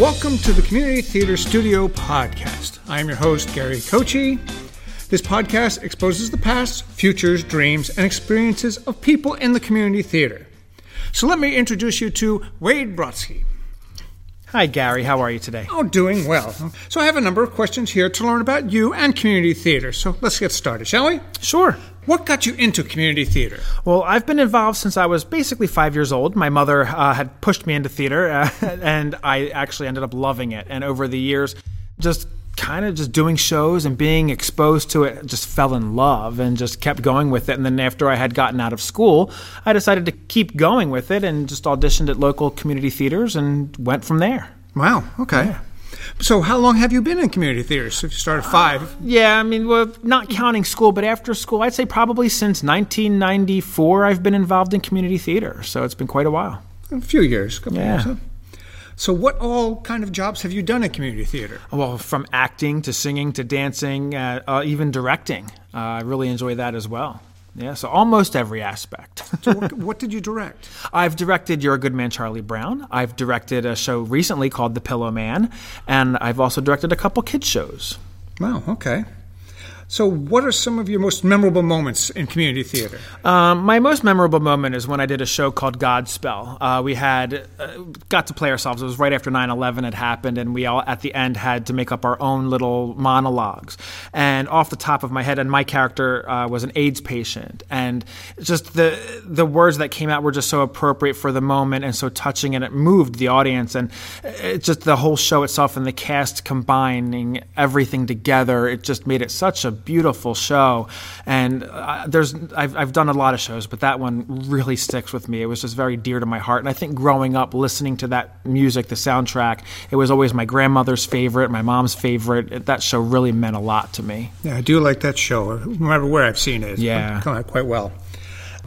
Welcome to the Community Theater Studio podcast. I am your host, Gary Kochi. This podcast exposes the past, futures, dreams, and experiences of people in the community theater. So let me introduce you to Wade Brodsky. Hi, Gary. How are you today? Oh, doing well. So I have a number of questions here to learn about you and community theater. So let's get started, shall we? Sure. What got you into community theater? Well, I've been involved since I was basically five years old. My mother uh, had pushed me into theater, uh, and I actually ended up loving it. And over the years, just kind of just doing shows and being exposed to it just fell in love and just kept going with it and then after i had gotten out of school i decided to keep going with it and just auditioned at local community theaters and went from there Wow, okay. Yeah. So, how long have you been in community theater? So, you started five. Uh, yeah, I mean, well, not counting school, but after school, I'd say probably since 1994, I've been involved in community theater. So, it's been quite a while. A few years, a couple yeah. years. Huh? So, what all kind of jobs have you done in community theater? Well, from acting to singing to dancing, uh, uh, even directing. Uh, I really enjoy that as well. Yeah, so almost every aspect. so what, what, did you direct? I've directed You're a Good Man, Charlie Brown. I've directed a show recently called The Pillow Man, and I've also directed a couple kids shows. Wow, okay. So, what are some of your most memorable moments in community theater? Um, my most memorable moment is when I did a show called Godspell. Uh, we had uh, got to play ourselves. It was right after 9 11 had happened, and we all at the end had to make up our own little monologues. And off the top of my head, and my character uh, was an AIDS patient, and just the the words that came out were just so appropriate for the moment and so touching, and it moved the audience. And it just the whole show itself and the cast combining everything together, it just made it such a beautiful show. And uh, there's I've, I've done a lot of shows, but that one really sticks with me. It was just very dear to my heart. And I think growing up listening to that music, the soundtrack, it was always my grandmother's favorite, my mom's favorite. That show really meant a lot to me. Yeah, I do like that show. No matter where I've seen it, yeah, quite well.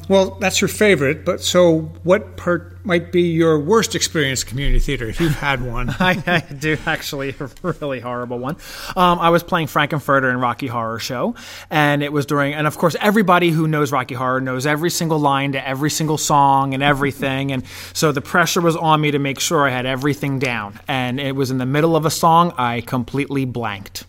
Well, that's your favorite, but so what part might be your worst experience community theater if you've had one? I, I, do actually a really horrible one. Um, I was playing Frank-N-Furter in Rocky Horror Show, and it was during, and of course, everybody who knows Rocky Horror knows every single line to every single song and everything, and so the pressure was on me to make sure I had everything down. And it was in the middle of a song, I completely blanked.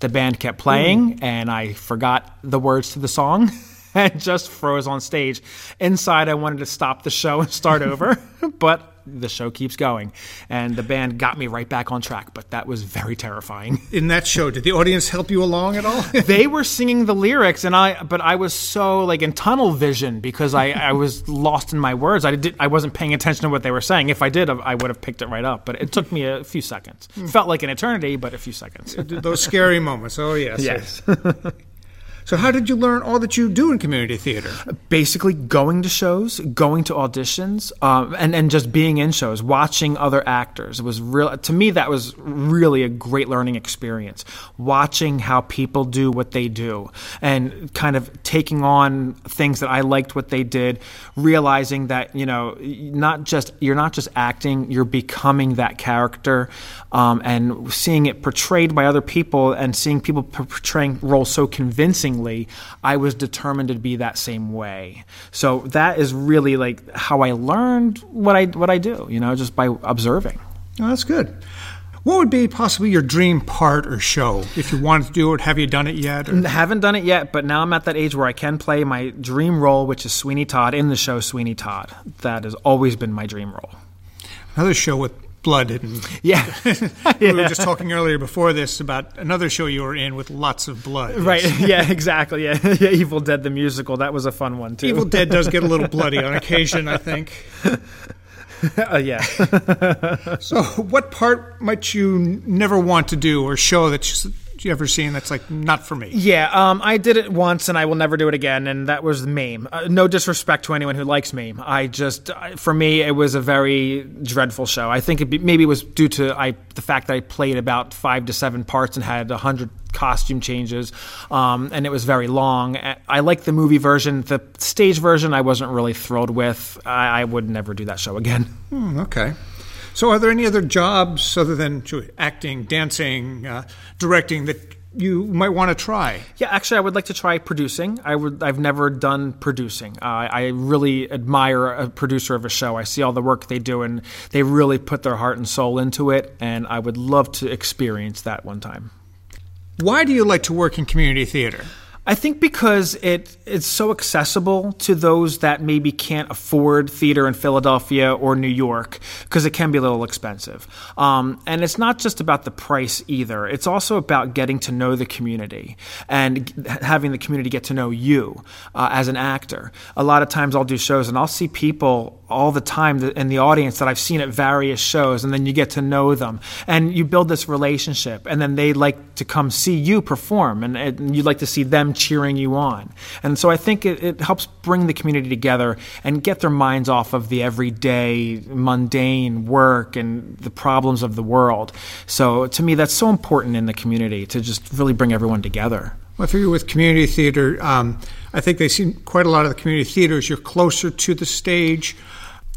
The band kept playing, mm. and I forgot the words to the song. and just froze on stage. Inside, I wanted to stop the show and start over, but the show keeps going. And the band got me right back on track, but that was very terrifying. In that show, did the audience help you along at all? they were singing the lyrics, and I, but I was so like in tunnel vision because I, I was lost in my words. I did, I wasn't paying attention to what they were saying. If I did, I would have picked it right up. But it took me a few seconds. Hmm. Felt like an eternity, but a few seconds. Those scary moments. Oh yes. Yes. So, how did you learn all that you do in community theater? Basically, going to shows, going to auditions, um, and and just being in shows, watching other actors. It was real to me. That was really a great learning experience. Watching how people do what they do, and kind of taking on things that I liked what they did, realizing that you know, not just you're not just acting, you're becoming that character, um, and seeing it portrayed by other people, and seeing people portraying roles so convincingly I was determined to be that same way. So that is really like how I learned what I what I do, you know, just by observing. Oh, that's good. What would be possibly your dream part or show if you wanted to do it? Have you done it yet? Or? Haven't done it yet, but now I'm at that age where I can play my dream role, which is Sweeney Todd in the show Sweeney Todd. That has always been my dream role. Another show with blood and yeah. we were just talking earlier before this about another show you were in with lots of blood. Right. Yeah exactly. Yeah. yeah evil dead the musical. That was a fun one too. Evil dead does get a little bloody on occasion i think. Uh, yeah. So what part might you never want to do or show that you ever seen that's like not for me? Yeah, um, I did it once and I will never do it again, and that was Mame. Uh, no disrespect to anyone who likes Mame. I just, for me, it was a very dreadful show. I think it be, maybe it was due to I the fact that I played about five to seven parts and had a hundred costume changes, um, and it was very long. I like the movie version. The stage version, I wasn't really thrilled with. I, I would never do that show again. Hmm, okay. So, are there any other jobs other than acting, dancing, uh, directing that you might want to try? Yeah, actually, I would like to try producing. I would. I've never done producing. Uh, I really admire a producer of a show. I see all the work they do, and they really put their heart and soul into it. And I would love to experience that one time. Why do you like to work in community theater? I think because it it's so accessible to those that maybe can't afford theater in Philadelphia or New York because it can be a little expensive. Um, and it's not just about the price either. It's also about getting to know the community and having the community get to know you uh, as an actor. A lot of times I'll do shows and I'll see people all the time in the audience that I've seen at various shows, and then you get to know them, and you build this relationship, and then they like to come see you perform, and, and you like to see them cheering you on, and so I think it, it, helps bring the community together and get their minds off of the everyday mundane work and the problems of the world. So to me, that's so important in the community to just really bring everyone together. Well, I figure with community theater, um, I think they see quite a lot of the community theaters. You're closer to the stage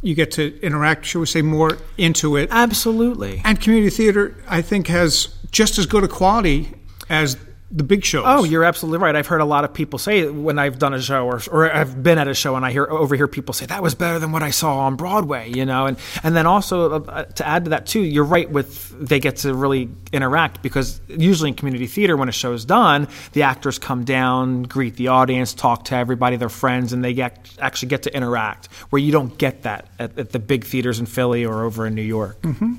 you get to interact, shall we say, more into it. Absolutely. And community theater, I think, has just as good a quality as the big shows. Oh, you're absolutely right. I've heard a lot of people say when I've done a show or, or I've been at a show and I hear overhear people say that was better than what I saw on Broadway, you know. And and then also uh, to add to that too, you're right with they get to really interact because usually in community theater when a show is done, the actors come down, greet the audience, talk to everybody, their friends, and they get actually get to interact where you don't get that at, at the big theaters in Philly or over in New York. Mm-hmm.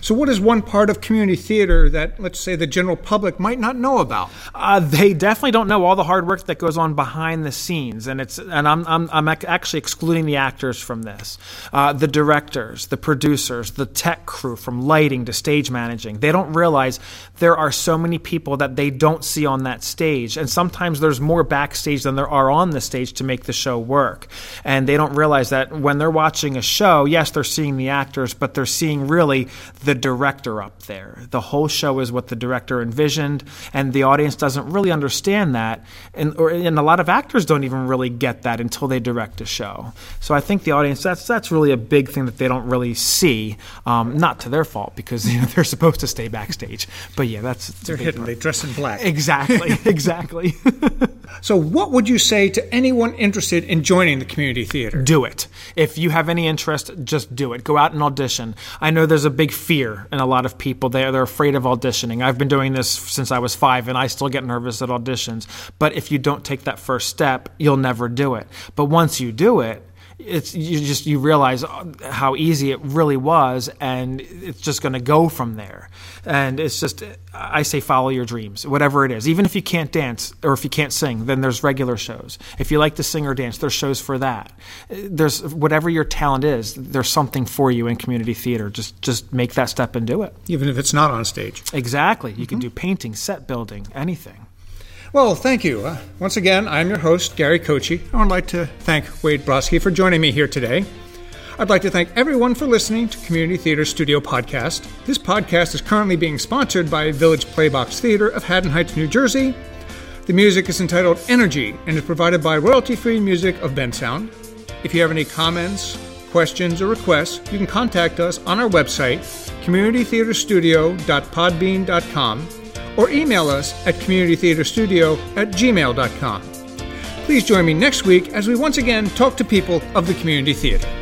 So, what is one part of community theater that, let's say, the general public might not know about? Uh, they definitely don't know all the hard work that goes on behind the scenes, and it's and I'm I'm, I'm actually excluding the actors from this, uh, the directors, the producers, the tech crew, from lighting to stage managing. They don't realize there are so many people that they don't see on that stage, and sometimes there's more backstage than there are on the stage to make the show work, and they don't realize that when they're watching a show, yes, they're seeing the actors, but they're seeing really the director up there. The whole show is what the director envisioned, and the audience doesn't really understand that, and or and a lot of actors don't even really get that until they direct a show. So I think the audience that's that's really a big thing that they don't really see. Um, not to their fault because you know, they're supposed to stay backstage, but yeah, that's they're hidden. Part. They dress in black. Exactly, exactly. so, what would you say to anyone interested in joining the community theater? Do it. If you have any interest, just do it. Go out and audition. I know there's a big fear in a lot of people. They're, they're afraid of auditioning. I've been doing this since I was five, and I still get nervous at auditions. But if you don't take that first step, you'll never do it. But once you do it, it's you just you realize how easy it really was and it's just going to go from there. And it's just i say follow your dreams whatever it is. Even if you can't dance or if you can't sing then there's regular shows. If you like to sing or dance there's shows for that. There's whatever your talent is there's something for you in community theater. Just just make that step and do it. Even if it's not on stage. Exactly. You mm-hmm. can do painting set building anything well, thank you. Uh, once again, I'm your host, Gary Kochi. I would like to thank Wade Brodsky for joining me here today. I'd like to thank everyone for listening to Community Theater Studio Podcast. This podcast is currently being sponsored by Village Playbox Theater of Haddon Heights, New Jersey. The music is entitled Energy and is provided by royalty free music of Bensound. If you have any comments, questions, or requests, you can contact us on our website, communitytheaterstudio.podbean.com or email us at communitytheaterstudio at gmail.com. Please join me next week as we once again talk to people of the community theater.